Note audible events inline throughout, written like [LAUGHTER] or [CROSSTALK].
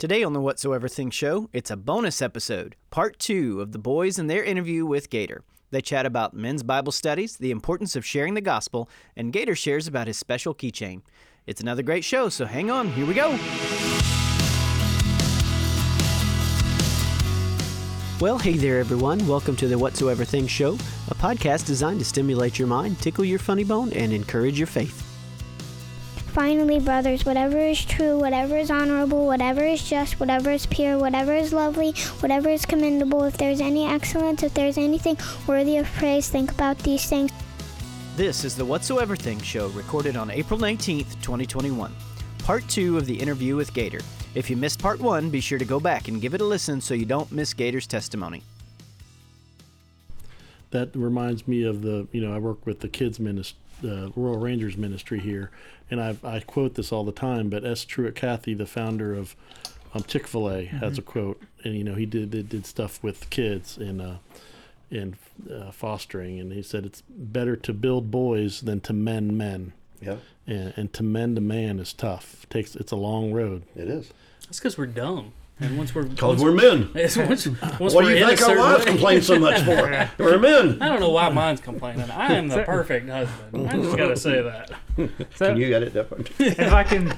Today on the Whatsoever Thing show, it's a bonus episode, part two of the boys and their interview with Gator. They chat about men's Bible studies, the importance of sharing the gospel, and Gator shares about his special keychain. It's another great show, so hang on, here we go. Well, hey there, everyone. Welcome to the Whatsoever Thing show, a podcast designed to stimulate your mind, tickle your funny bone, and encourage your faith. Finally, brothers, whatever is true, whatever is honorable, whatever is just, whatever is pure, whatever is lovely, whatever is commendable, if there is any excellence, if there is anything worthy of praise, think about these things. This is the Whatsoever Thing show recorded on April 19th, 2021. Part two of the interview with Gator. If you missed part one, be sure to go back and give it a listen so you don't miss Gator's testimony. that reminds me of the you know I work with the kids ministry, the Royal Rangers ministry here, and I I quote this all the time. But S. Truett Cathy, the founder of um, Chick Fil A, has a quote, and you know he did did, did stuff with kids in uh, in uh, fostering, and he said it's better to build boys than to mend men, Yeah, and, and to mend a man is tough. It takes it's a long road. it is. That's because we're dumb. And once we're Because once we're men. [LAUGHS] Once, once What we're do you think our wives way- complain so much for? [LAUGHS] We're men. I don't know why mine's complaining. I am the perfect husband. I just gotta say that. [LAUGHS] So You got it different. if I can,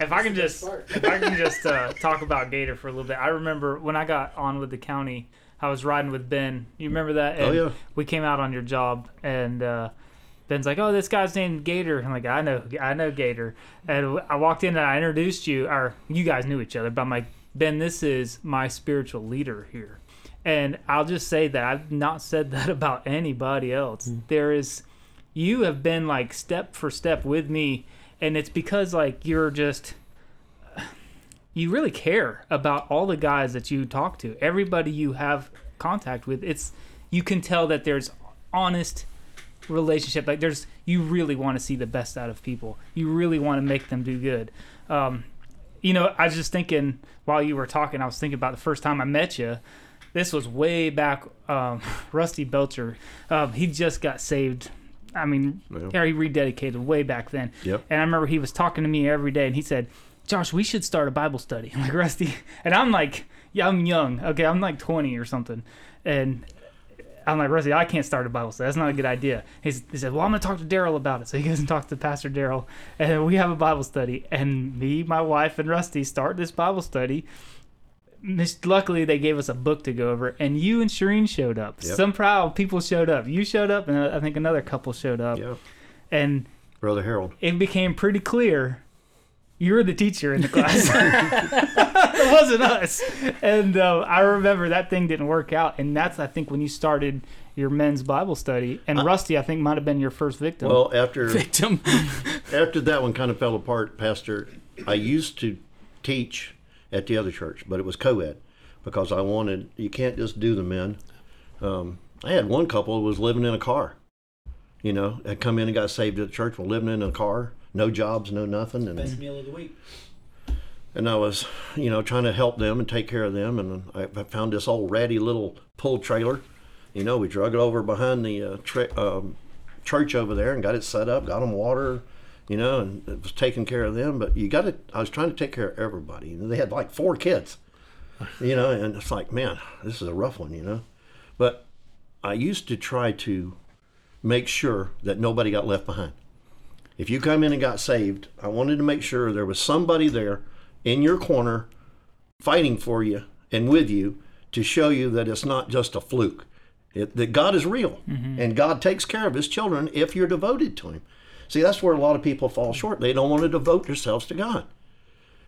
if I can just, if I can just uh, talk about Gator for a little bit. I remember when I got on with the county, I was riding with Ben. You remember that? Oh, yeah. We came out on your job, and uh, Ben's like, "Oh, this guy's named Gator." I'm like, "I know, I know Gator." And I walked in and I introduced you, or you guys knew each other, but I'm like, "Ben, this is my spiritual leader here." And I'll just say that I've not said [LAUGHS] that about anybody else. There is, you have been like step for step with me, and it's because like you're just, [SIGHS] you really care about all the guys that you talk to, everybody you have contact with. It's, you can tell that there's honest relationship. Like there's, you really want to see the best out of people. You really want to make them do good. Um, you know, I was just thinking while you were talking, I was thinking about the first time I met you. This was way back. Um, [LAUGHS] Rusty Belcher, um, he just got saved. I mean, Yeah. he rededicated way back then. Yep. And I remember he was talking to me every day, and he said, "Josh, we should start a Bible study." [LAUGHS] I'm like Rusty, and I'm like, "Yeah, I'm young. Okay, I'm like 20 or something," and I'm like, Rusty, I can't start a Bible study. That's not a good idea. He's, he said, Well, I'm going to talk to Daryl about it. So he goes and talks to Pastor Daryl, and we have a Bible study. And me, my wife, and Rusty start this Bible study. Luckily, they gave us a book to go over, and you and Shireen showed up. Yep. Some proud people showed up. You showed up, and I think another couple showed up. Yeah, And brother Harold. it became pretty clear you were the teacher in the class. [LAUGHS] it wasn't us. And uh, I remember that thing didn't work out. And that's, I think, when you started your men's Bible study. And Rusty, I think, might have been your first victim. Well, after [LAUGHS] Victim. after that one kind of fell apart, Pastor, I used to teach at the other church, but it was co-ed because I wanted. You can't just do the men. Um, I had one couple who was living in a car. You know, had come in and got saved at the church, were living in a car, no jobs, no nothing, and best meal of the week. and I was, you know, trying to help them and take care of them. And I, I found this old ratty little pull trailer. You know, we drug it over behind the uh, tra- um, church over there and got it set up, got them water, you know, and it was taking care of them. But you got to, I was trying to take care of everybody. And they had like four kids, you know, and it's like, man, this is a rough one, you know. But I used to try to make sure that nobody got left behind. If you come in and got saved, I wanted to make sure there was somebody there in your corner fighting for you and with you to show you that it's not just a fluke. It, that God is real mm-hmm. and God takes care of his children if you're devoted to him. See, that's where a lot of people fall short. They don't want to devote themselves to God.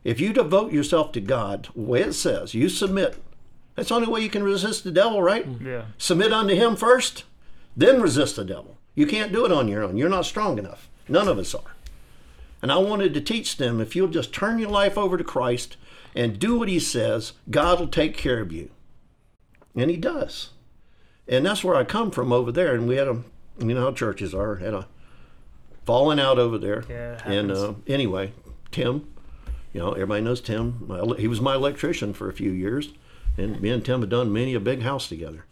If you devote yourself to God, the way it says, you submit. That's the only way you can resist the devil, right? Mm. yeah. Submit unto him first, then resist the devil. You can't do it on your own. You're not strong enough. None of us are. And I wanted to teach them if you'll just turn your life over to Christ and do what he says, God will take care of you. And he does. And that's where I come from over there. And we had a, you know how churches are, had a falling out over there. Yeah, and uh, anyway, Tim, you know, everybody knows Tim. He was my electrician for a few years. And me and Tim had done many a big house together.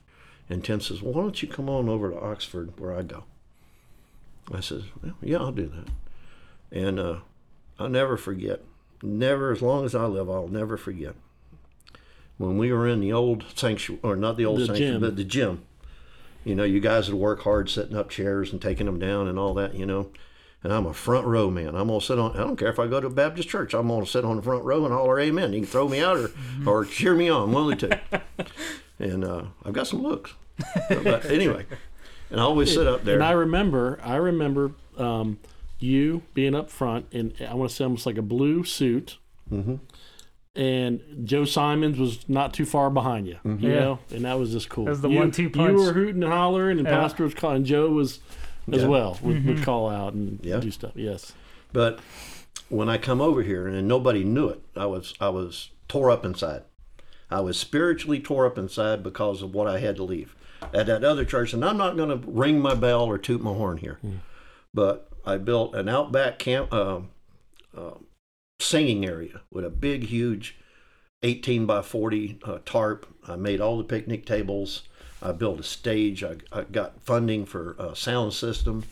And Tim says, well, why don't you come on over to Oxford where I go? I says, well, yeah, I'll do that. And uh, I'll never forget. never, as long as I live, I'll never forget. When we were in the old sanctuary, or not the old The sanctuary, gym. but the gym, you know, you guys would work hard setting up chairs and taking them down and all that, you know. And I'm a front row man. I'm gonna sit on. I don't care if I go to a Baptist church. I'm gonna sit on the front row and holler amen. You can throw me out or, or cheer me on, one of the two. And uh, I've got some looks. but anyway, and I always sit up there. And I remember, I remember um, you being up front and I want to say almost like a blue suit, Mm-hmm. and Joe Simons was not too far behind you, you Yeah. know, and that was just cool. That was the you, one-two punch. You were hooting and hollering, and Yeah. Pastor was calling. Joe was as Yeah. well would, Mm-hmm. would call out and Yeah. do stuff. Yes, But when I come over here and nobody knew it, I was I was tore up inside. I was spiritually tore up inside because of what I had to leave at that other church. And I'm not going to ring my bell or toot my horn here, but I built an outback camp uh, uh, singing area with a big, huge 18 by 40 uh, tarp. I made all the picnic tables. I built a stage. I, I got funding for a sound system,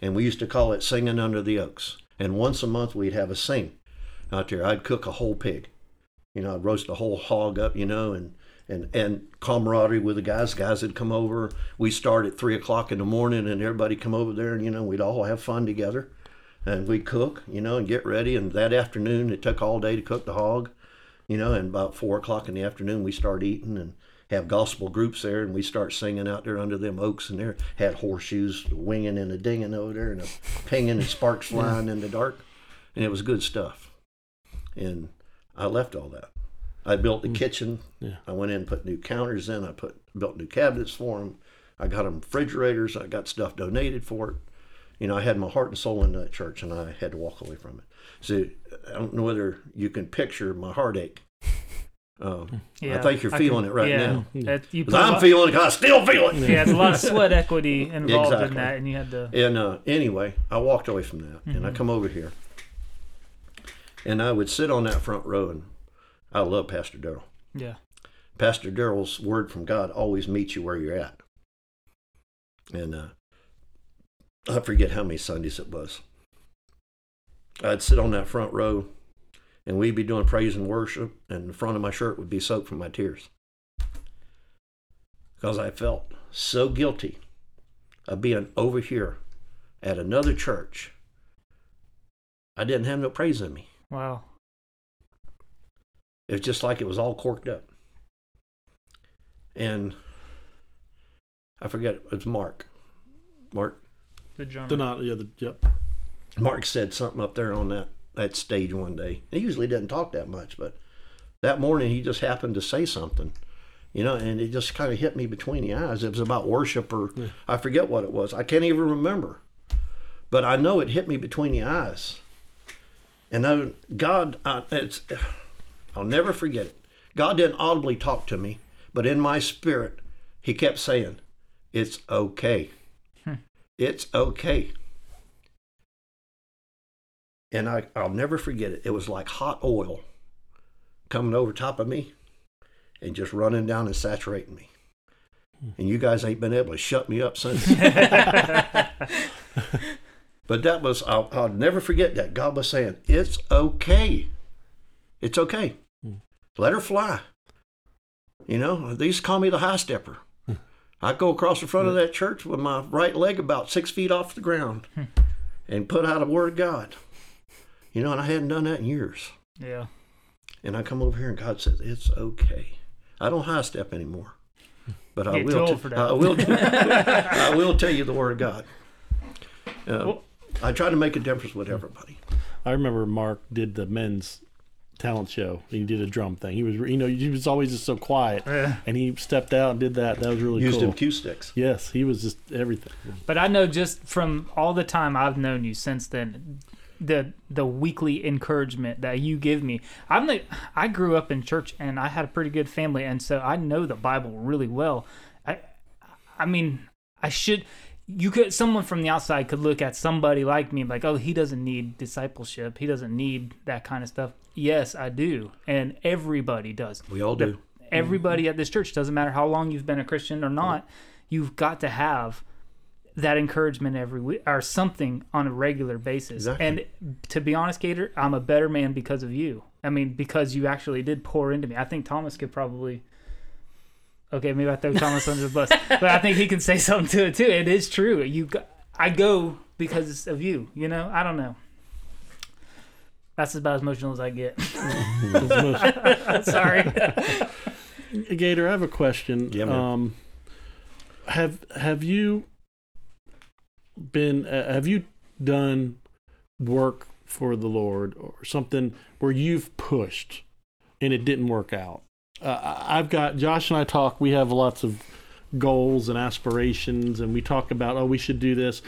and we used to call it Singing Under the Oaks. And once a month we'd have a sing out there. I'd cook a whole pig. You know, I'd roast a whole hog up, you know, and and and camaraderie with the guys. Guys would come over. We start at three o'clock in the morning, and everybody come over there, and you know, we'd all have fun together, and we cook, you know, and get ready. And that afternoon, it took all day to cook the hog, you know, and about four o'clock in the afternoon, we start eating and have gospel groups there, and we start singing out there under them oaks, and there had horseshoes winging and a dinging over there, and a pinging and sparks [LAUGHS] flying in the dark, and it was good stuff. And I left all that. I built the kitchen. Yeah. I went in and put new counters in. I put built new cabinets for them. I got them refrigerators. I got stuff donated for it. You know, I had my heart and soul in that church, and I had to walk away from it. So I don't know whether you can picture my heartache. Um, Yeah, I think you're I feeling can- it right yeah. now. It- you 'Cause put a I'm feeling it. I still feel it. Yeah, there's a lot of [LAUGHS] sweat equity involved in that, and you had to. And uh, anyway, I walked away from that, and I come over here, and I would sit on that front row, and I love Pastor Darrell. Yeah. Pastor Darrell's word from God always meets you where you're at. And uh, I forget how many Sundays it was. I'd sit on that front row and we'd be doing praise and worship, and the front of my shirt would be soaked from my tears. Because I felt so guilty of being over here at another church. I didn't have no praise in me. Wow. It was just like it was all corked up. And I forget it was Mark. Mark The drummer. the not yeah the yep. Mark said something up there on that, that stage one day. He usually doesn't talk that much, but that morning he just happened to say something, you know, and it just kind of hit me between the eyes. It was about worship, or I forget what it was. I can't even remember, but I know it hit me between the eyes. And I, God, I, it's, I'll never forget it. God didn't audibly talk to me, but in my spirit, He kept saying, "It's okay. Hmm. It's okay." and I, I'll never forget it. It was like hot oil coming over top of me and just running down and saturating me. Hmm. And you guys ain't been able to shut me up since. [LAUGHS] but that was, I'll, I'll never forget that. God was saying, It's okay. It's okay. Let her fly. You know, they used to call me the high stepper. Hmm. I go across the front of hmm. that church with my right leg about six feet off the ground hmm. and put out a word of God. You know, and I hadn't done that in years. yeah. And I come over here and God says, It's okay. I don't high step anymore. But I Get will, told t- for that. I will [LAUGHS] I will tell you the word of God. Uh, Well- I try to make a difference with everybody. I remember Mark did the men's talent show. He did a drum thing. He was you know he was always just so quiet, Yeah. and he stepped out and did that. That was really Used cool. them cue sticks. Yes, he was just everything. But I know just from all the time I've known you since then, the the weekly encouragement that you give me. I'm the, I grew up in church and I had a pretty good family, and so I know the Bible really well. I I mean, I should. You could someone from the outside could look at somebody like me and like, oh, he doesn't need discipleship. He doesn't need that kind of stuff. Yes, I do, and everybody does We all do. everybody at this church doesn't matter how long you've been a christian or not you've got to have that encouragement every week or something on a regular basis. Exactly. And to be honest, Gator, I'm a better man because of you. I mean, because you actually did pour into me. I think Thomas could probably. Okay, maybe I throw Thomas under the bus, but I think he can say something to it too. It is true. You, go, I go because of you. You know, I don't know. That's about as emotional as I get. [LAUGHS] [LAUGHS] Sorry. Gator, I have a question. Yeah, man. um, have have you been uh, have you done work for the Lord or something where you've pushed and it didn't work out? Uh, I've got Josh and I talk. We have lots of goals and aspirations, and we talk about oh we should do this.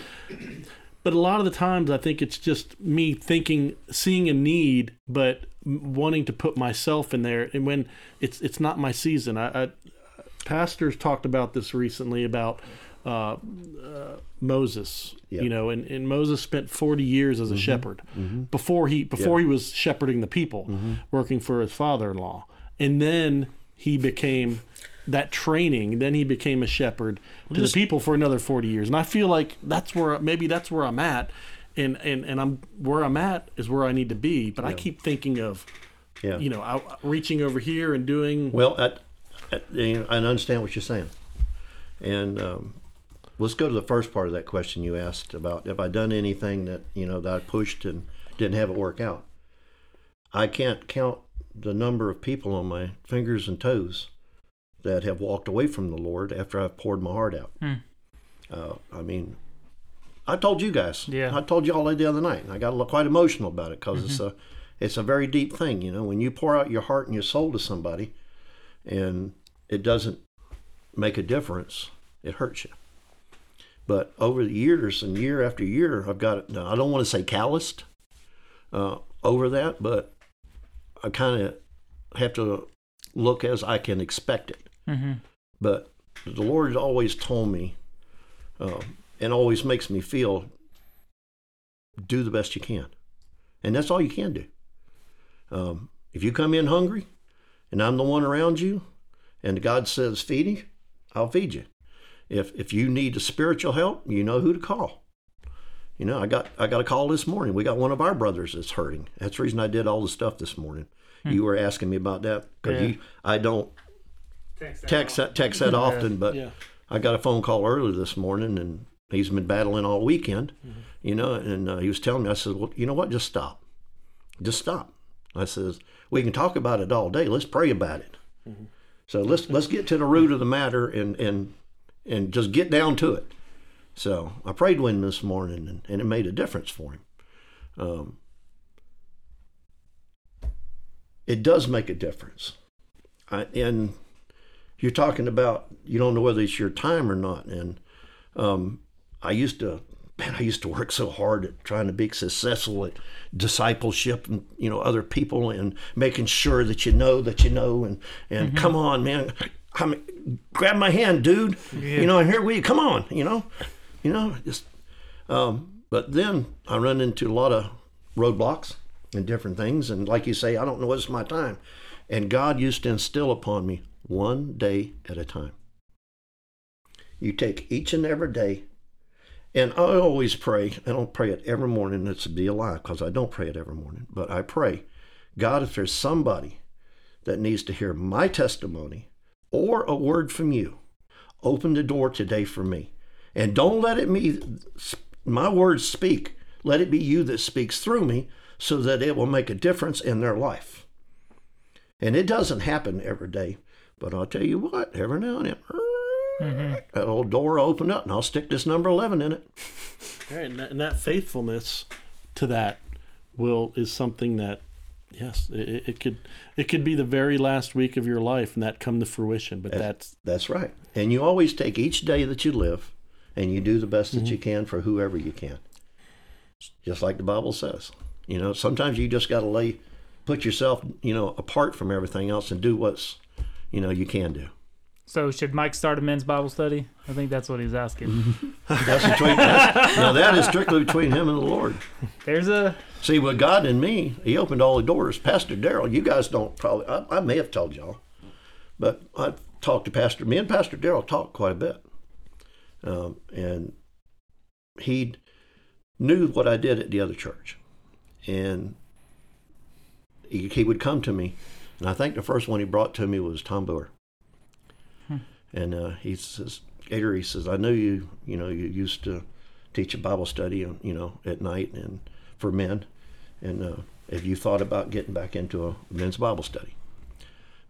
But a lot of the times, I think it's just me thinking, seeing a need, but wanting to put myself in there. And when it's it's not my season, I, I pastors talked about this recently about uh, uh, Moses. Yep. You know, and, and Moses spent forty years as a shepherd before he before he was shepherding the people, working for his father-in-law, and then he became that training. Then he became a shepherd to the people for another forty years. And I feel like that's where maybe that's where I'm at. And, and, and I'm where I'm at is where I need to be, but I keep thinking of, Yeah. you know, I, reaching over here and doing Well, I, I understand what you're saying, and um, let's go to the first part of that question you asked about have I done anything that you know that I pushed and didn't have it work out. I can't count the number of people on my fingers and toes that have walked away from the Lord after I've poured my heart out. Hmm. Uh, I mean, I told you guys. Yeah. I told you all the other night, and I got a little, quite emotional about it because it's a it's a very deep thing. You know, when you pour out your heart and your soul to somebody, and it doesn't make a difference, it hurts you. But over the years and year after year, I've got now, I don't want to say calloused uh, over that, but I kind of have to look as I can expect it. hmm But the Lord has always told me, um, and always makes me feel, do the best you can, and that's all you can do. Um, if you come in hungry, and I'm the one around you, and God says feed you, I'll feed you. If if you need a spiritual help, you know who to call. You know, I got I got a call this morning. We got one of our brothers that's hurting. That's the reason I did all the stuff this morning. Hmm. You were asking me about that because Yeah. you I don't text that text that often, but yeah. I got a phone call earlier this morning, and he's been battling all weekend, mm-hmm. you know. And uh, he was telling me, I said, "Well, you know what? Just stop, just stop." I says, "We can talk about it all day. Let's pray about it. Mm-hmm. So let's let's get to the root of the matter and and and just get down to it." So I prayed with him this morning, and, and it made a difference for him. Um, it does make a difference, I, and you're talking about you don't know whether it's your time or not and um, i used to man i used to work so hard at trying to be successful at discipleship and you know other people and making sure that you know that you know and and come on man I mean, grab my hand dude. You know and here we come on you know you know just um, but then i run into a lot of roadblocks and different things and like you say i don't know what's my time and god used to instill upon me one day at a time. You take each and every day, and I always pray. I don't pray it every morning. It's a be a lie because I don't pray it every morning. But I pray, God, if there's somebody that needs to hear my testimony or a word from you, open the door today for me, and don't let it me my words speak. Let it be you that speaks through me, so that it will make a difference in their life. And it doesn't happen every day. But I'll tell you what, every now and then, mm-hmm. that old door will open up and I'll stick this number 11 in it. Right, and that, and that faithfulness to that will is something that, yes, it, it could it could be the very last week of your life and that come to fruition. But that's That's right. And you always take each day that you live and you do the best that mm-hmm. you can for whoever you can. Just like the Bible says. You know, sometimes you just got to lay, put yourself, you know, apart from everything else and do what's, you know, you can do. So should Mike start a men's Bible study? I think that's what he's asking. [LAUGHS] That's between, that's, now that is strictly between him and the Lord. There's a See, with God and me, He opened all the doors. Pastor Daryl, you guys don't probably, I, I may have told y'all, but I talked to Pastor, me and Pastor Daryl talked quite a bit. Um, and he knew what I did at the other church, and he, he would come to me, and I think the first one he brought to me was Tom Boer, and uh, he says, Gator, he says, I knew you, you know, you used to teach a Bible study, you know, at night and for men, and uh, have you thought about getting back into a men's Bible study?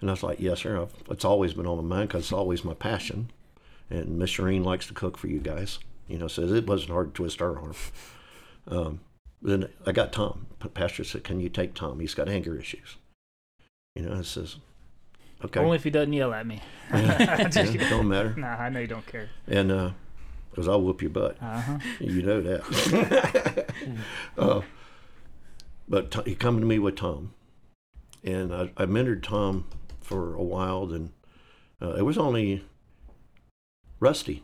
And I was like, yes, sir. I've, it's always been on my mind because it's always my passion. And Miss Shireen likes to cook for you guys. You know, says it wasn't hard to twist her arm. Um, then I got Tom. Pastor said, can you take Tom? He's got anger issues. You know, I says, okay. Only if he doesn't yell at me. [LAUGHS] Yeah, [LAUGHS] yeah, don't matter. Nah, I know you don't care. And because I'll whoop your butt. Uh-huh. You know that. [LAUGHS] uh, but T- he come to me with Tom, and I, I mentored Tom for a while. Then uh, it was only Rusty.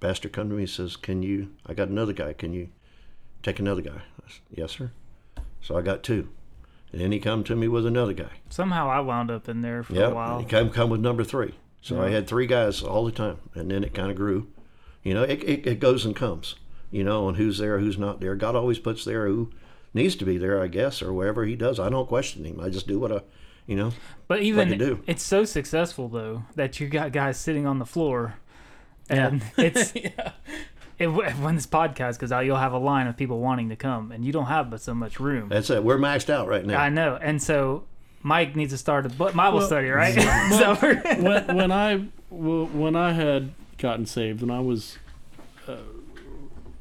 Pastor come to me and says, "Can you? I got another guy. Can you take another guy?" I said, yes, sir. So I got two, and then he come to me with another guy. Somehow I wound up in there for Yeah, a while. he come come with number three. So I had three guys all the time, and then it kind of grew. You know, it, it, it goes and comes. You know, and who's there, who's not there. God always puts there who needs to be there, I guess, or wherever He does. I don't question Him. I just do what I, you know. But even do. it's so successful though that you got guys sitting on the floor, and [LAUGHS] it's yeah. it, when this podcast because you'll have a line of people wanting to come, and you don't have but so much room. That's it. We're maxed out right now. I know, and so Mike needs to start a bu- Bible Well, study, right? [LAUGHS] so when, when I when I had gotten saved, when I was, uh,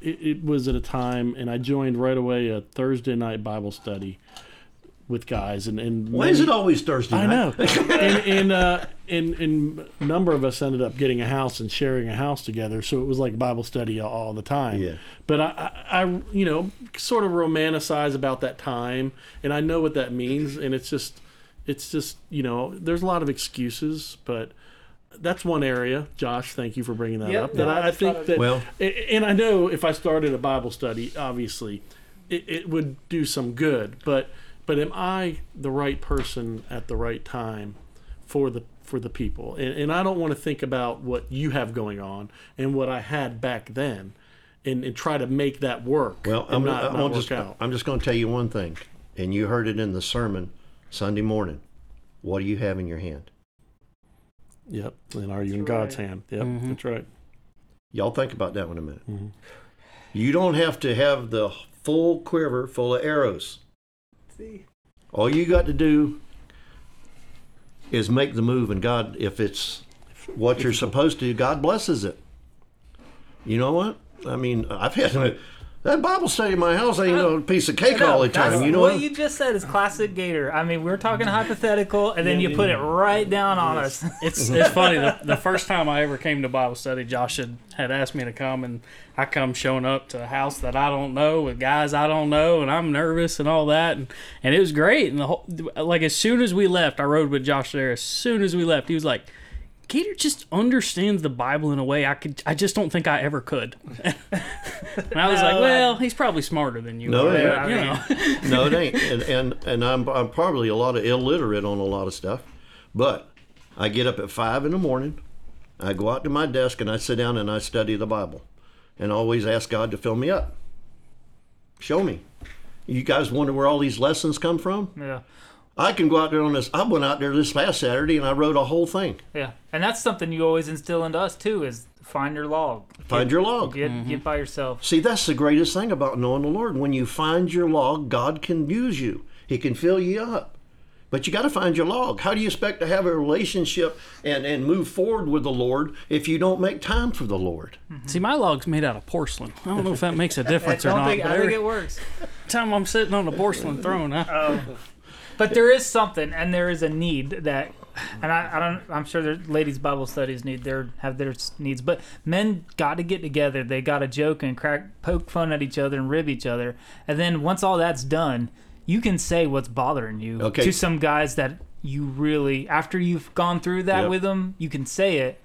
it, it was at a time, and I joined right away a Thursday night Bible study with guys, and and Why is it always Thursday I know, and and uh, and and a number of us ended up getting a house and sharing a house together, so it was like Bible study all, all the time. Yeah. But I, I, I, you know, sort of romanticize about that time, and I know what that means, and it's just, it's just, you know, there's a lot of excuses, but that's one area. Josh, thank you for bringing that Yep, up. That no, I, I I think that, Well- and I know if I started a Bible study, obviously, it, it would do some good, but but am I the right person at the right time for the for the people? And, and I don't want to think about what you have going on and what I had back then, and, and try to make that work. Well, I'm, not, I'm, not just, out. I'm just going to tell you one thing, and you heard it in the sermon Sunday morning. What do you have in your hand? Yep. And are you in That's God's hand? Yep. Mhm. That's right. Y'all think about that one a minute. Mhm. You don't have to have the full quiver full of arrows. All you got to do is make the move, and God, if it's what you're supposed to, God blesses it. You know what? I mean, I've had [LAUGHS] that Bible study in my house ain't no piece of cake all the time. You know what what? you just said is classic Gator. I mean, we're talking hypothetical, and then you put it right down on us. [LAUGHS] It's it's [LAUGHS] funny. The, the first time I ever came to Bible study, Josh had, had asked me to come, and I come showing up to a house that I don't know with guys I don't know, and I'm nervous and all that, and, and it was great. And the whole like as soon as we left, I rode with Josh there. As soon as we left, he was like. Gator just understands the Bible in a way I could. I just don't think I ever could. [LAUGHS] and I was like, No, I- "Well, he's probably smarter than you No, are." yeah, but, I you know. [LAUGHS] no, it ain't. And, and and I'm I'm probably a lot of illiterate on a lot of stuff, but I get up at five in the morning. I go out to my desk and I sit down and I study the Bible, and always ask God to fill me up. Show me. You guys wonder where all these lessons come from? yeah, I can go out there on this. I went out there this past Saturday and I wrote a whole thing. yeah, and that's something you always instill into us too: is find your log, Find your log. get mm-hmm. get by yourself. See, that's the greatest thing about knowing the Lord. When you find your log, God can use you. He can fill you up. But you got to find your log. How do you expect to have a relationship and, and move forward with the Lord if you don't make time for the Lord? Mm-hmm. See, my log's made out of porcelain. I don't know if that makes a [LAUGHS] difference or don't not. think I think it works. time I'm sitting on a porcelain throne, I, oh. But there is something, and there is a need that, and I, I don't. I'm sure there's ladies' Bible studies need their have their needs, but men got to get together. They got to joke and crack, poke fun at each other and rib each other, and then once all that's done, you can say what's bothering you Okay. to some guys that you really, after you've gone through that Yep. with them, you can say it,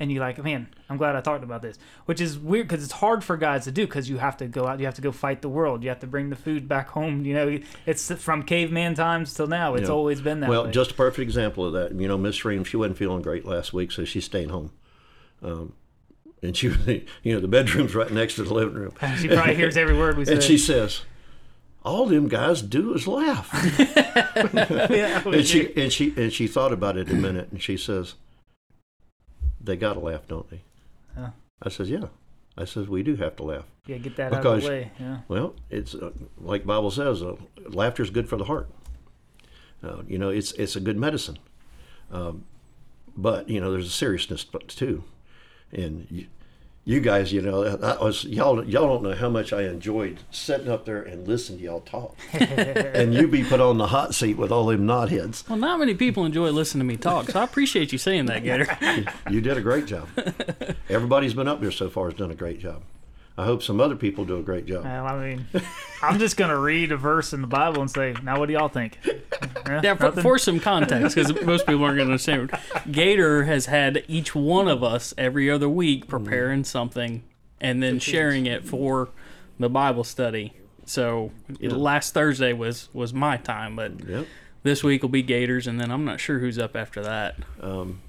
and you're like, man, I'm glad I talked about this, which is weird because it's hard for guys to do because you have to go out, you have to go fight the world, you have to bring the food back home. You know, it's from caveman times till now. It's Yeah. always been that well, way. just a perfect example of that. You know, Miss Ream, she wasn't feeling great last week, so she's staying home. Um, and she, [LAUGHS] you know, the bedroom's right next to the living room. [LAUGHS] She probably hears every word we say. [LAUGHS] And she says, "All them guys do is laugh." yeah, and she and she and she thought about it a minute, and she says, "They gotta laugh, don't they?" Yeah. I says, "Yeah." I says, "We do have to laugh." yeah, get that out of the way. Yeah. Well, it's uh, like Bible says, uh, laughter is good for the heart. Uh, you know, it's it's a good medicine. Um, but you know, there's a seriousness but- too, and you, you guys, you know, that was y'all. Y'all don't know how much I enjoyed sitting up there and listening to y'all talk, [LAUGHS] and you be put on the hot seat with all them knotheads. Well, not many people enjoy listening to me talk, so I appreciate you saying that, Gator. [LAUGHS] You did a great job. [LAUGHS] Everybody's been up there so far has done a great job. I hope some other people do a great job. Well, I mean, I'm just gonna read a verse in the Bible and say, now what do y'all think? [LAUGHS] Yeah, Yeah, for, for some context, because most people aren't going to understand. Gator has had each one of us every other week preparing something and then sharing it for the Bible study. So last Thursday was was my time, but Yep. this week will be Gators, and then I'm not sure who's up after that. Um,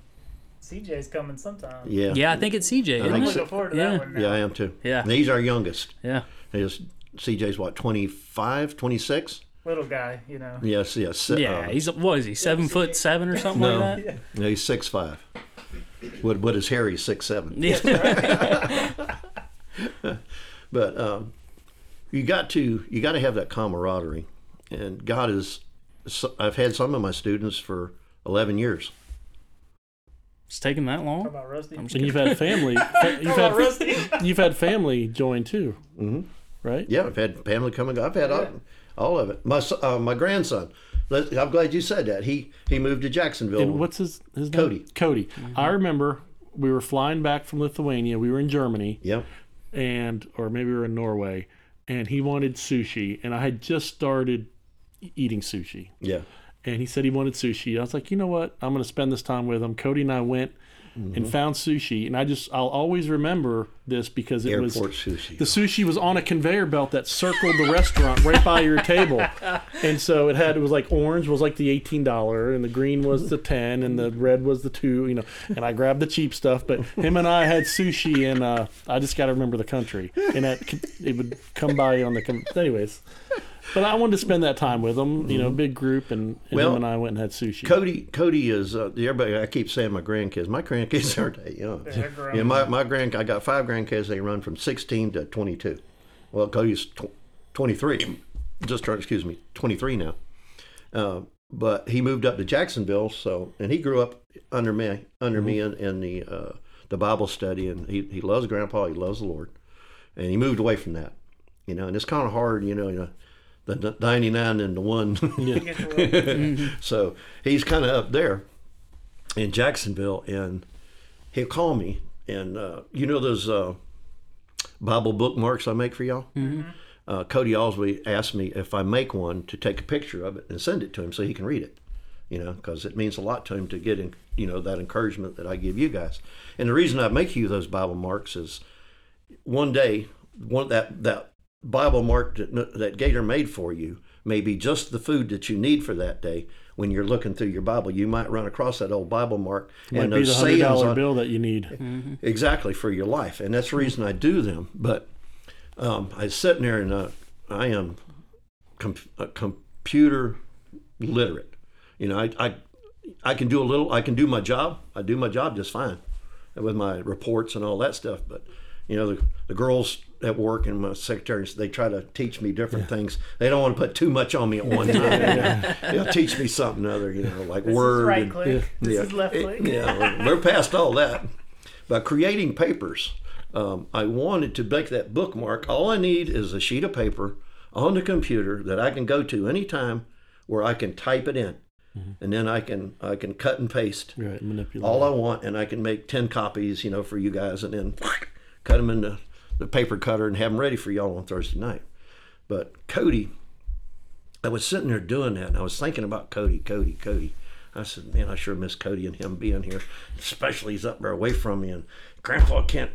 CJ's coming sometime. yeah. Yeah, I think it's CJ. I isn't think I'm it? so. looking forward to Yeah. that one. Now. Yeah, I am too. Yeah. And he's our youngest. Yeah. His CJ's what 25, 26? Little guy, you know. Yes, yes. Yeah, uh, he's what is he seven foot seven or something No. like that? no, he's six five. What what is Harry six seven? Yeah, [LAUGHS] [LAUGHS] But um, you got to you got to have that camaraderie, and God is. so- I've had some of my students for eleven years. It's taking that How long. about Rusty? I'm just And kidding. you've had family. [LAUGHS] you've had Rusty? [LAUGHS] you've had family join too, Mhm. right? Yeah, I've had family come and go. I've had all, all of it. My uh, my grandson. I'm glad you said that. He he moved to Jacksonville. And what's his his name? Cody. Cody. I remember we were flying back from Lithuania. We were in Germany, Yep. and or maybe we were in Norway, and he wanted sushi, and I had just started eating sushi, Yeah. And he said he wanted sushi. I was like, you know what? I'm going to spend this time with him. Cody and I went and found sushi, and I just I'll always remember this because it was sushi. the sushi was on a conveyor belt that circled the restaurant right by your table [LAUGHS] and so it had it was like orange was like the $18 and the green was the 10 and the red was the 2 you know and i grabbed the cheap stuff but him and i had sushi and uh, i just got to remember the country and that it would come by on the anyways but i wanted to spend that time with him you know big group and, and Well, him and i went and had sushi Cody Cody is uh, everybody. I keep saying my grandkids. My grandkids aren't that young. They're grown. Yeah, my my grand. I got five grandkids. They run from 16 to 22. Well, Cody's tw- 23. Just turned. Excuse me, 23 now. Uh, but he moved up to Jacksonville. So and he grew up under me under me in, in the uh, the Bible study, and he he loves Grandpa. He loves the Lord, and he moved away from that. You know, and it's kind of hard. You know, you know, the 99 and the one. [LAUGHS] [LAUGHS] So he's kind of up there in Jacksonville, and he'll call me. And uh, you know those uh, Bible bookmarks I make for y'all? Mm-hmm. Uh, Cody always asked me if I make one to take a picture of it and send it to him so he can read it. You know, because it means a lot to him to get in, you know that encouragement that I give you guys. And the reason I make you those Bible marks is one day one that that Bible mark that, that Gator made for you may be just the food that you need for that day. When you're looking through your Bible, you might run across that old Bible mark might and be the those hundred sayings dollar on, bill that you need exactly for your life, and that's the reason I do them. But um, I was sitting there, and uh, I am com- uh, computer literate. You know, I, I I can do a little. I can do my job. I do my job just fine with my reports and all that stuff. But you know, the, the girls at work and my secretaries, they try to teach me different things. They don't want to put too much on me at one time. They'll teach me something other, you know, like This word. is right and- click. This yeah, is left click. yeah, we're past all that. But creating papers, um, I wanted to make that bookmark. All I need is a sheet of paper on the computer that I can go to anytime where I can type it in. And then I can I can cut and paste right all I want, and I can make ten copies, you know, for you guys, and then cut them in the, paper cutter and have them ready for y'all on Thursday night. But Cody, I was sitting there doing that, and I was thinking about Cody, Cody, Cody. I said, man, I sure miss Cody and him being here, especially he's up there away from me, and Grandpa can't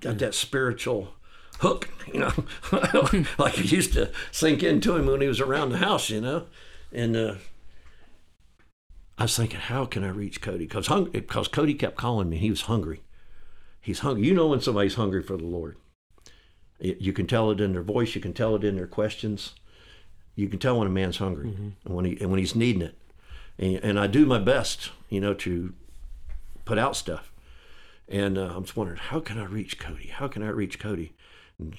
got that spiritual hook, [LAUGHS] you know, [LAUGHS] like it used to sink into him when he was around the house, you know, and. uh I was thinking, how can I reach Cody? Because hung- because Cody kept calling me. He was hungry, he's hungry. You know when somebody's hungry for the Lord. You can tell it in their voice. You can tell it in their questions. You can tell when a man's hungry and when he and when he's needing it. And, and I do my best, you know, to put out stuff. And uh, I'm just wondering, how can I reach Cody? How can I reach Cody? And,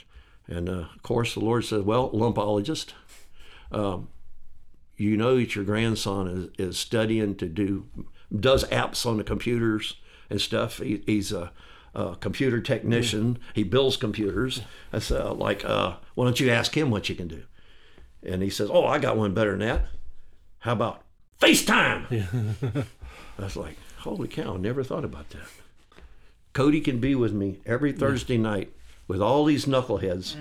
and uh, of course, the Lord says, well, lumpologist, um, you know that your grandson is, is studying to do, does apps on the computers and stuff. He, he's a, a computer technician. He builds computers. I said, like, uh, why don't you ask him what you can do? And he says, oh, I got one better than that. How about FaceTime? [LAUGHS] I was like, holy cow, never thought about that. Cody can be with me every Thursday night with all these knuckleheads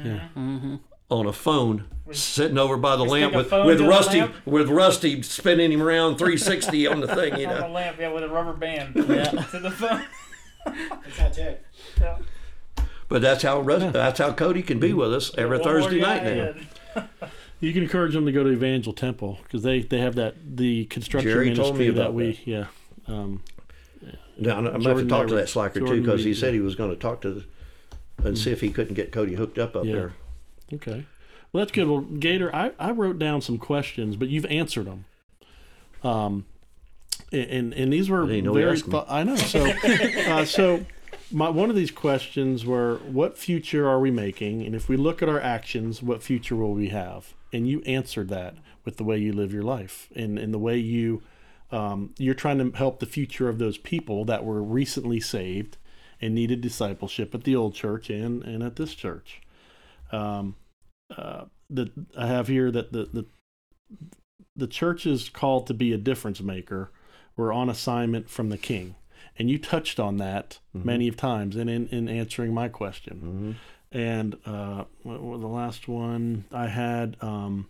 on a phone, sitting over by the lamp with, with Rusty lamp? with Rusty spinning him around 360 on the thing, you [LAUGHS] On the know. lamp, yeah, with a rubber band [LAUGHS] to the phone. Yeah. But that's how Rus- that's how Cody can be with us every One Thursday night now. [LAUGHS] You can encourage them to go to Evangel Temple because they, they have that the construction Jerry told ministry me about that we that. yeah. Um, Now, I'm going to Jordan talk to never- that slacker too Jordan because he Reed, said yeah. he was going to talk to the, and see if he couldn't get Cody hooked up up Yeah. there. Okay. Well, that's good. Well, Gator, I, I wrote down some questions, but you've answered them. Um, and and these were I didn't know he very. I know. So, uh, [LAUGHS] so my one of these questions were, what future are we making? And if we look at our actions, what future will we have? And you answered that with the way you live your life and and the way you. Um, you're trying to help the future of those people that were recently saved and needed discipleship at the old church and, and at this church um, uh, that I have here that the, the the church is called to be a difference maker. We're on assignment from the King, and you touched on that many of times, and in, in answering my question. Mhm. And uh, the last one I had, um,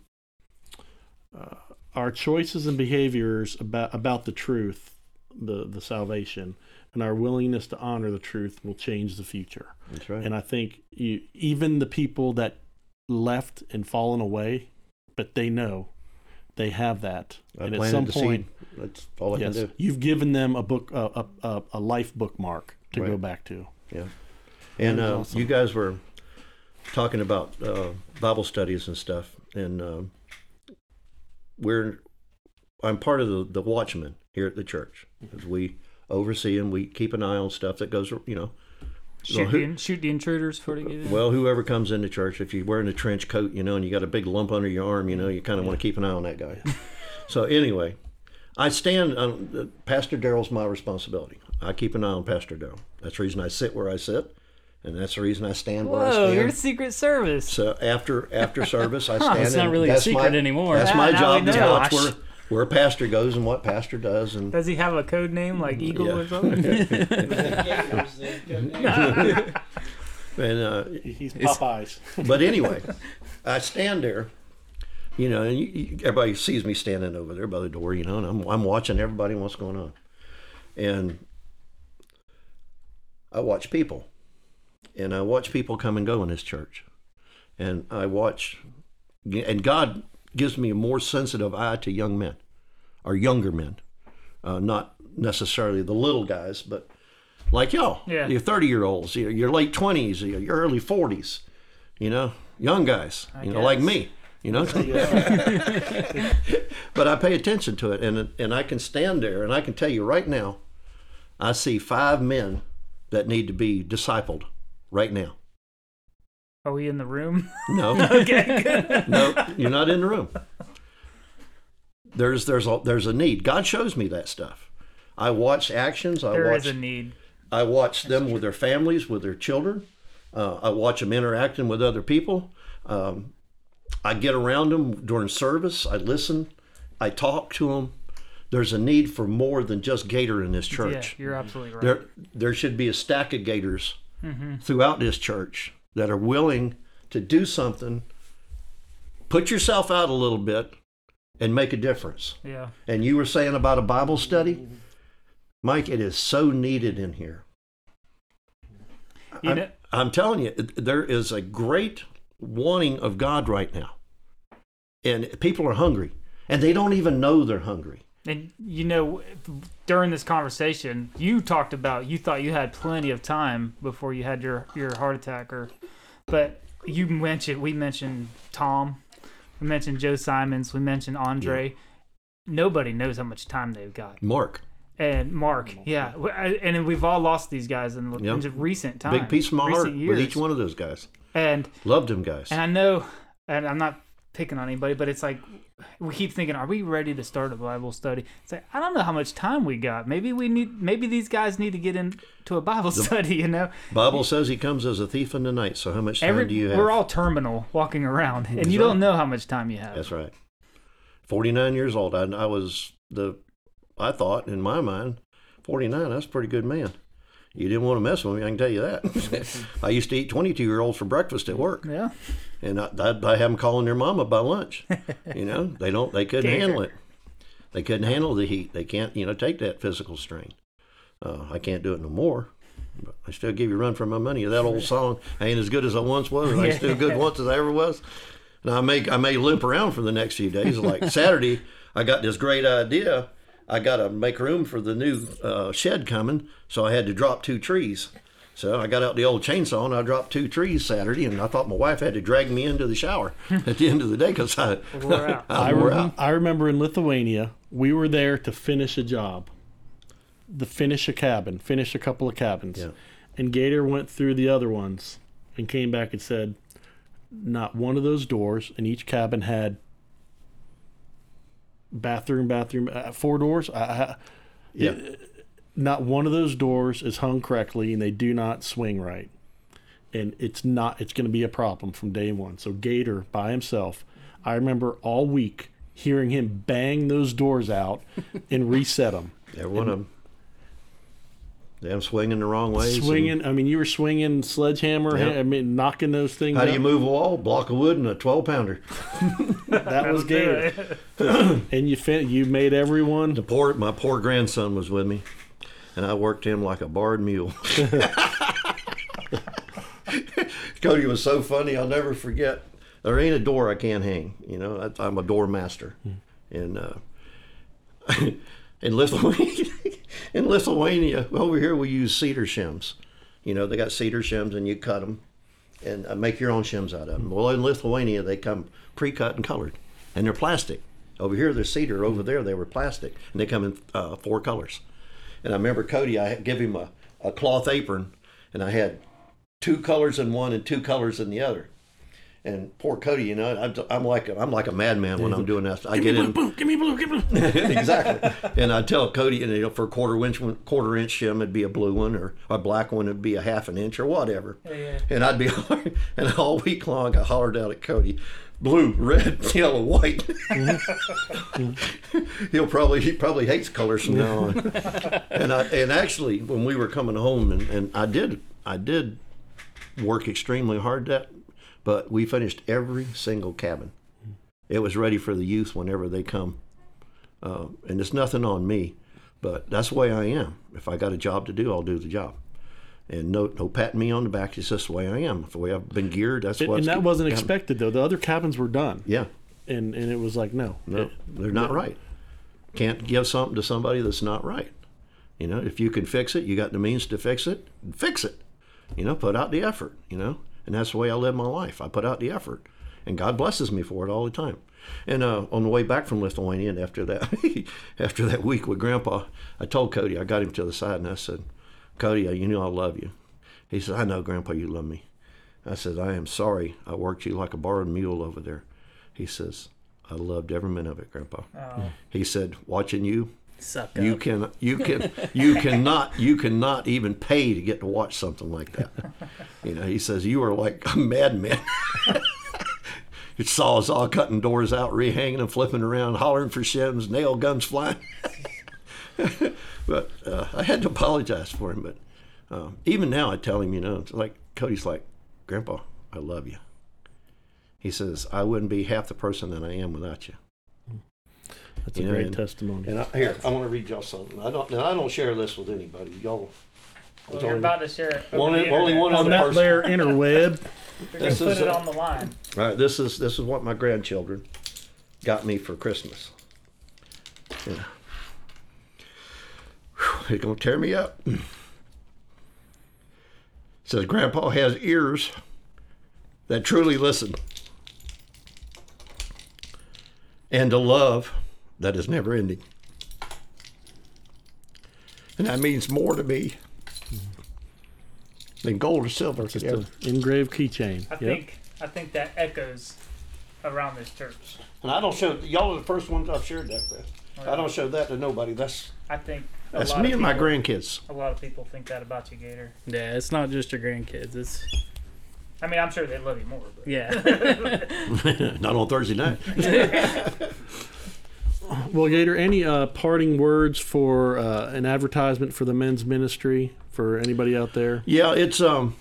uh, our choices and behaviors about about the truth, the the salvation, and our willingness to honor the truth will change the future. That's right. And I think you, even the people that left and fallen away, but they know they have that. I and at some point. That's all I yes, can do. you've given them a book, a, a, a, life bookmark to go back to. Yeah. And uh, awesome. you guys were talking about uh, Bible studies and stuff, and um, we're I'm part of the the Watchmen here at the church. As we oversee and we keep an eye on stuff that goes, you know. Shoot, who- the, in- shoot the intruders before they get in. Well, whoever comes into church, if you're wearing a trench coat, you know, and you got a big lump under your arm, you know, you kind of want to keep an eye on that guy. [LAUGHS] so anyway, I stand on uh, Pastor Daryl's my responsibility. I keep an eye on Pastor Daryl. That's the reason I sit where I sit, and that's the reason I stand where I Whoa, stand. you're Secret Service. So after after [LAUGHS] service, I stand. It's not really a secret my, anymore. That's Yeah, my now job we to know. watch where where pastor goes and what pastor does, and Does he have a code name like Eagle Yeah. or something? [LAUGHS] [LAUGHS] [LAUGHS] and uh, He's Popeyes. but anyway, I stand there, you know, and you, you, everybody sees me standing over there by the door, you know, and I'm I'm watching everybody and what's going on, and I watch people, and I watch people come and go in this church, and I watch, and God gives me a more sensitive eye to young men, or younger men, uh, not necessarily the little guys, but like y'all, Yeah. your thirty year olds, your, your late twenties, your your early forties, you know, young guys, you know, like me, you know. [LAUGHS] but I pay attention to it, and and I can stand there, and I can tell you right now, I see five men that need to be discipled right now. Are we in the room? [LAUGHS] No, okay, no, you're not in the room. There's there's a, there's a need. God shows me that stuff. I watch actions. I There watch is a need. I watch them with their families, with their children. Uh, I watch them interacting with other people. Um, I get around them during service. I listen. I talk to them. There's a need for more than just Gator in this church. Yeah, you're absolutely right. There, there should be a stack of Gators throughout this church that are willing to do something, put yourself out a little bit, and make a difference. yeah. And you were saying about a Bible study, Mike. It is so needed in here. You I'm, I'm telling you, there is a great wanting of God right now, and people are hungry, and they don't even know they're hungry. And you know, during this conversation, you talked about you thought you had plenty of time before you had your your heart attack, or but you mentioned we mentioned Tom, we mentioned Joe Simons, we mentioned Andre. Nobody knows how much time they've got. Mark, And Mark, yeah, and we've all lost these guys in, Yep. in recent times. big piece of my heart years. with each one of those guys. And Loved them guys. and I know, and I'm not picking on anybody, but it's like we keep thinking, are we ready to start a Bible study? It's like I don't know how much time we got. Maybe we need, maybe these guys need to get into a Bible study. You know, Bible says he comes as a thief in the night. So how much time Every, do you have? we're all terminal walking around, and That's you right. don't know how much time you have. That's right. Forty nine years old. I, I was the. I thought in my mind, forty nine. That's a pretty good man. You didn't want to mess with me. I can tell you that. [LAUGHS] I used to eat twenty two year olds for breakfast at work, Yeah, and I, I, I have them calling their mama by lunch. [LAUGHS] You know, they don't. They couldn't Can't. handle it. They couldn't handle the heat. They can't. You know, take that physical strain. Uh, I can't do it no more. But I still give you a run for my money. That old song I ain't as good as I once was, and I still good once as I ever was. And I may I may limp around for the next few days. Like Saturday, I got this great idea. I got to make room for the new uh, shed coming, so I had to drop two trees. So I got out the old chainsaw and I dropped two trees Saturday, and I thought my wife had to drag me into the shower [LAUGHS] at the end of the day because I, [LAUGHS] [LAUGHS] I I, wore out. I remember in Lithuania, we were there to finish a job, to finish a cabin, finish a couple of cabins. Yeah. And Gator went through the other ones and came back and said, not one of those doors, and each cabin had bathroom, bathroom, uh, four doors. I, I, Yeah. not one of those doors is hung correctly, and they do not swing right. And it's not. It's going to be a problem from day one. So Gator by himself, I remember all week hearing him bang those doors out and reset them. Every one of them. Them swinging the wrong ways. and- Swinging. I mean, you were swinging sledgehammer. Yeah. I mean, knocking those things. How do out. you move a wall? Block of wood and a 12 pounder. [LAUGHS] That was do Gator. it. [CLEARS THROAT] [CLEARS THROAT] and you fin- you made everyone. The poor, my poor grandson was with me, and I worked him like a barred mule. [LAUGHS] Cody was so funny, I'll never forget. There ain't a door I can't hang. You know, I, I'm a door master, and uh, [LAUGHS] in Lithuania, in Lithuania, over here we use cedar shims. You know, they got cedar shims, and you cut them and uh, make your own shims out of them. Well, in Lithuania, they come pre-cut and colored, and they're plastic. Over here, they're cedar. Over there, they were plastic, and they come in uh, four colors. And I remember Cody, I give him a, a cloth apron, and I had two colors in one and two colors in the other. And poor Cody, you know, I'm, I'm like a, I'm like a madman when I'm doing that. I get in Give me blue. Give me blue. [LAUGHS] exactly. And I tell Cody, you know, for a quarter inch quarter inch shim, it'd be a blue one, or a black one, it'd be a half an inch, or whatever. Yeah. And I'd be, [LAUGHS] and all week long, I hollered out at Cody, blue, red, [LAUGHS] yellow, white. He'll probably he probably hates colors from now on. and I and actually, when we were coming home, and, and I did I did work extremely hard that, but we finished every single cabin. It was ready for the youth whenever they come uh, and it's nothing on me, but that's the way I am. If I got a job to do, I'll do the job. And no, no patting me on the back. It's just the way I am. The way I've been geared. That's what. and that wasn't expected though. The other cabins were done, Yeah, and and it was like no, no, they're not right. Can't give something to somebody that's not right. You know, if you can fix it, you got the means to fix it. Fix it. You know, put out the effort. You know, and that's the way I live my life. I put out the effort, and God blesses me for it all the time. And uh, on the way back from Lithuania, and after that, [LAUGHS] after that week with Grandpa, I told Cody, I got him to the side, and I said, Cody, uh, you know I love you. He said, I know, Grandpa, you love me. I said, I am sorry I worked you like a borrowed mule over there. He says, I loved every minute of it, Grandpa. He said, watching you, Suck you can you can you cannot you cannot even pay to get to watch something like that. You know, he says you are like a madman. [LAUGHS] It sawzall cutting doors out, rehanging them, flipping around, hollering for shims, nail guns flying. [LAUGHS] but uh, I had to apologize for him. But um, even now, I tell him, you know, it's like Cody's like, Grandpa, I love you. He says I wouldn't be half the person that I am without you. That's a Yeah, great and- testimony. And I, here, I want to read y'all something. I don't. Now I don't share this with anybody. Y'all. Well, you're about to share it. over Only- the only internet. one on other that person. there interweb. [LAUGHS] You're gonna This put is it a- on the line. All right, this is this is what my grandchildren got me for Christmas. Yeah. He's gonna tear me up. Says Grandpa has ears that truly listen, and to love that is never ending. And that means more to me than gold or silver. could Just an engraved keychain. I Yep. think I think that echoes around this church. And I don't show y'all are the first ones I've shared that with. I don't show that to nobody. That's I think a that's lot me of and my grandkids. A lot of people think that about you, Gator. Yeah, it's not just your grandkids. It's I mean, I'm sure they love you more. But. yeah. [LAUGHS] [LAUGHS] Not on Thursday night. [LAUGHS] Well, Gator, any uh, parting words for uh, an advertisement for the men's ministry for anybody out there? Yeah, it's um.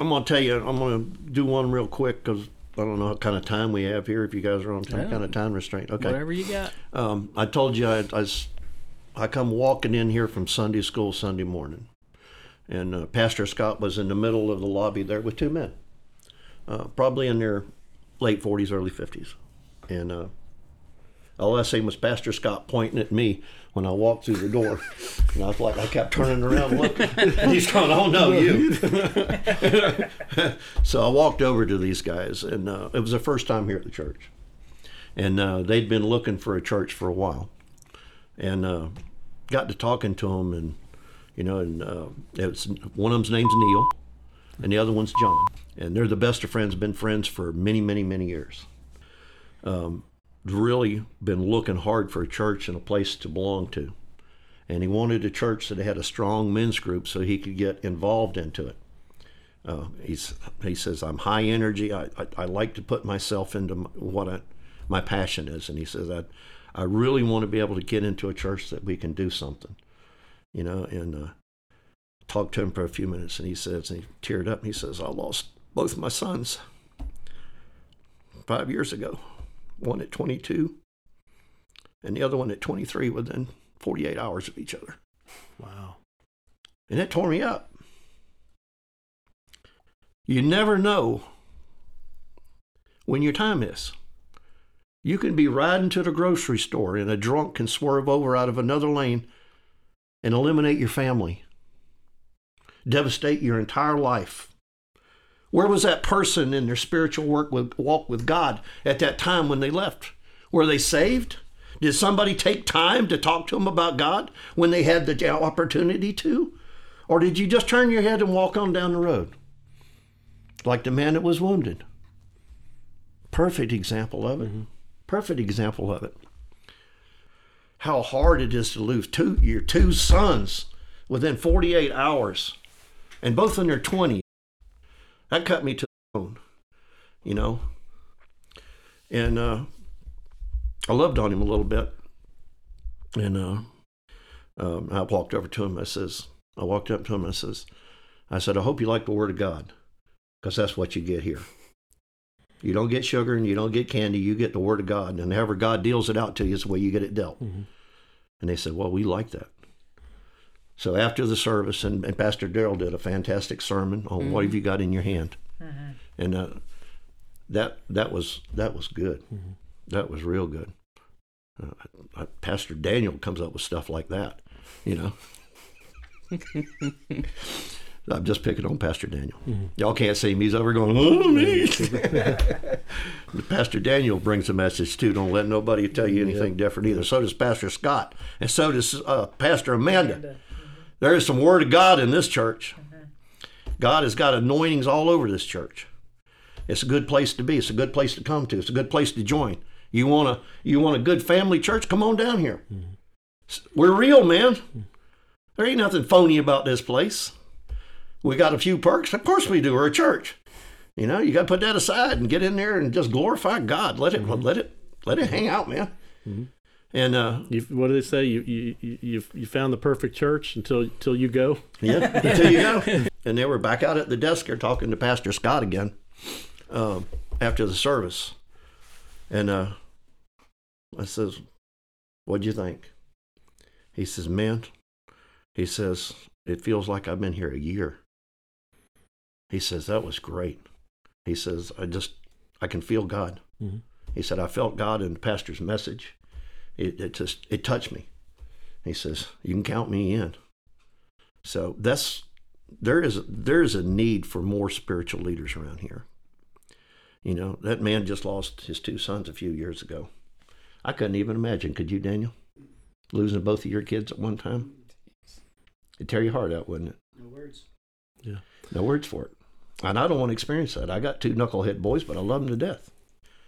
I'm gonna tell you. I'm gonna do one real quick because I don't know what kind of time we have here. If you guys are on some Yeah. kind of time restraint, okay. Whatever you got. Um, I told you I I come walking in here from Sunday school Sunday morning, and uh, Pastor Scott was in the middle of the lobby there with two men, uh, probably in their late 40s, early 50s, and uh, all I seen was Pastor Scott pointing at me when I walked through the door, and I was like, I kept turning around looking, and he's going, "Oh no, you!" [LAUGHS] so I walked over to these guys, and uh, it was the first time here at the church. And uh, they'd been looking for a church for a while, and uh, got to talking to them, and you know, and uh, it was, one of them's name's Neil, and the other one's John, and they're the best of friends, been friends for many, many, many years. Um, really been looking hard for a church and a place to belong to, and he wanted a church that had a strong men's group so he could get involved into it. Uh, he's, he says, I'm high energy. I, I, I like to put myself into m- what I, my passion is. And he says, I, I really want to be able to get into a church that we can do something, you know, and uh, talked to him for a few minutes. And he says, and he teared up and he says, I lost both my sons five years ago, one at 22 and the other one at 23 within 48 hours of each other. Wow. And it tore me up. You never know when your time is. You can be riding to the grocery store and a drunk can swerve over out of another lane and eliminate your family, devastate your entire life. Where was that person in their spiritual work with, walk with God at that time when they left? Were they saved? Did somebody take time to talk to them about God when they had the opportunity to? Or did you just turn your head and walk on down the road? Like the man that was wounded. Perfect example of it. Mm-hmm. Perfect example of it. How hard it is to lose two your two sons within 48 hours, and both in their 20s. That cut me to the bone, you know. And uh, I loved on him a little bit, and uh, um, I walked over to him. I says, I walked up to him. I says, I said, I hope you like the Word of God, because that's what you get here. You don't get sugar and you don't get candy. You get the Word of God, and however God deals it out to you is the way you get it dealt. Mhm. And they said, Well, we like that. So after the service, and, and Pastor Daryl did a fantastic sermon on what have you got in your hand, and uh, that that was that was good. That was real good. Uh, uh, Pastor Daniel comes up with stuff like that, you know. [LAUGHS] I'm just picking on Pastor Daniel. Y'all can't see him; he's over going, "Oh [LAUGHS] me." Pastor Daniel brings a message too. Don't let nobody tell you anything different either. So does Pastor Scott, and so does uh, Pastor Amanda. There is some Word of God in this church. Mm-hmm. God has got anointings all over this church. It's a good place to be. It's a good place to come to. It's a good place to join. You want a you want a good family church? Come on down here. Mm-hmm. We're real, man. There ain't nothing phony about this place. We got a few perks. Of course we do. We're a church. You know, you got to put that aside and get in there and just glorify God. Let it mm-hmm. let it let it hang out, man. And uh, You, what do they say? You you you you've- found the perfect church until until you go. Yeah, until you go. And they were back out at the desk here talking to Pastor Scott again um, after the service. And uh, I says, What'd you think? He says, Man, he says, it feels like I've been here a year. He says, That was great. He says, I just, I can feel God. Mhm. He said, I felt God in the pastor's message. It, it just, it touched me. He says, "You can count me in." So that's there is there is a need for more spiritual leaders around here. You know, that man just lost his two sons a few years ago. I couldn't even imagine. Could you, Daniel? Losing both of your kids at one time? It'd tear your heart out, wouldn't it? No words. Yeah. No words for it. And I don't want to experience that. I got two knucklehead boys, but I love them to death.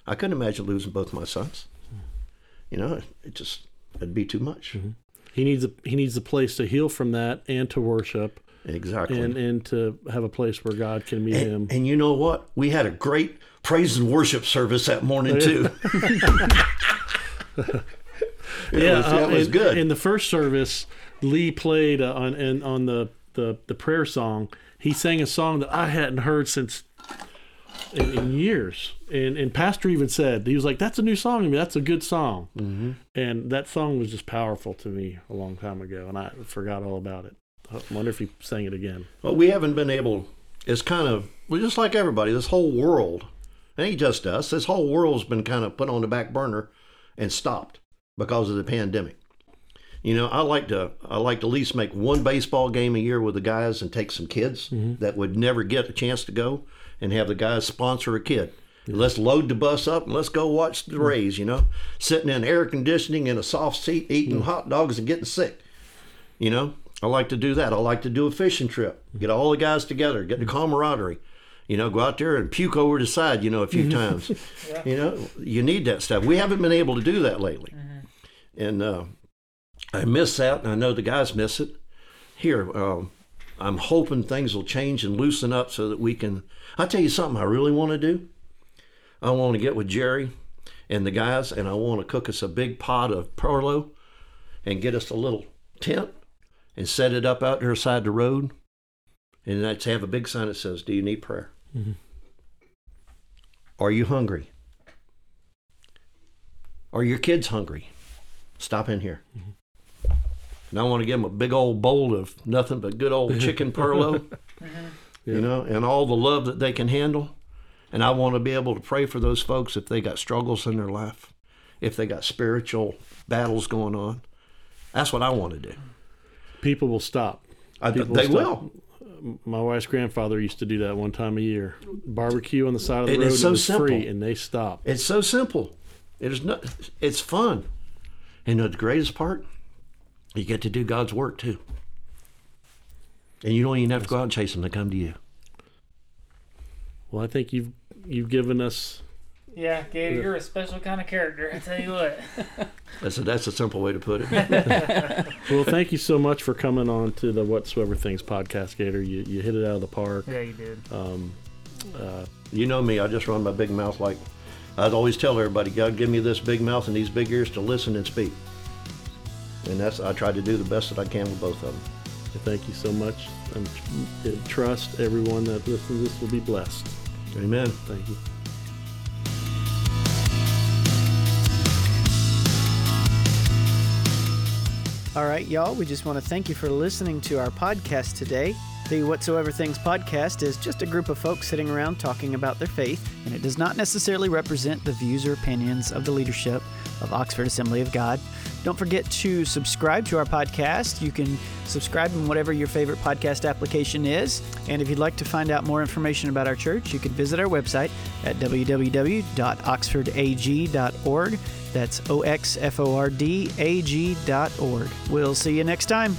I couldn't imagine losing both my sons. You know, it just it'd be too much. He needs a he needs a place to heal from that and to worship Exactly. and and to have a place where God can meet him. and, and you know what? We had a great praise and worship service that morning too. It [LAUGHS] [LAUGHS] was, uh, it was in, good. In the first service, Lee played uh, on and on the, the the prayer song. He sang a song that I hadn't heard since in, in years. And and Pastor even said he was like, "That's a new song to me. That's a good song." Mm-hmm. And that song was just powerful to me a long time ago, and I forgot all about it. I wonder if he sang it again. Well, we haven't been able. It's kind of well, just like everybody. This whole world, it ain't just us. This whole world's been kind of put on the back burner and stopped because of the pandemic. You know, I like to I like to at least make one baseball game a year with the guys and take some kids that would never get a chance to go and have the guys sponsor a kid. Let's load the bus up and let's go watch the Rays. You know, sitting in air conditioning in a soft seat, eating hot dogs and getting sick. You know, I like to do that. I like to do a fishing trip, get all the guys together, get the camaraderie. You know, go out there and puke over the side, you know, a few [LAUGHS] times. You know, you need that stuff. We haven't been able to do that lately. And uh, I miss that, and I know the guys miss it. Here, um, I'm hoping things will change and loosen up so that we can. I'll tell you something I really want to do. I want to get with Jerry and the guys, and I want to cook us a big pot of Perlo and get us a little tent and set it up out there side the road. And let's have a big sign that says, Do you need prayer? Mm-hmm. Are you hungry? Are your kids hungry? Stop in here. Mm-hmm. And I want to give them a big old bowl of nothing but good old [LAUGHS] chicken perlo, uh-huh. you know, and all the love that they can handle. And I want to be able to pray for those folks if they got struggles in their life, if they got spiritual battles going on. That's what I want to do. People will stop. I, People they stop. will. My wife's grandfather used to do that one time a year. Barbecue on the side of the It road. and so it was simple. free, and they stopped. It's so simple. It is not. It's fun, and the greatest part, you get to do God's work too. And you don't even have to go out and chase them; they come to you. Well, I think you've you've given us Yeah, Gator, you're a special kind of character. I tell you what. [LAUGHS] That's a, that's a simple way to put it. [LAUGHS] Well, thank you so much for coming on to the Whatsoever Things podcast, Gator. You, you hit it out of the park. Yeah, you did. Um, uh, you know me; I just run my big mouth like I'd always tell everybody. God, give me this big mouth and these big ears to listen and speak. And that's I try to do the best that I can with both of them. Thank you so much. And trust everyone that listens to this will be blessed. Amen. Thank you. All right, y'all, we just want to thank you for listening to our podcast today. The Whatsoever Things podcast is just a group of folks sitting around talking about their faith, and it does not necessarily represent the views or opinions of the leadership of Oxford Assembly of God. Don't forget to subscribe to our podcast. You can subscribe in whatever your favorite podcast application is. And if you'd like to find out more information about our church, you can visit our website at www.oxfordag.org. That's O X F O R D A G dot org. We'll see you next time.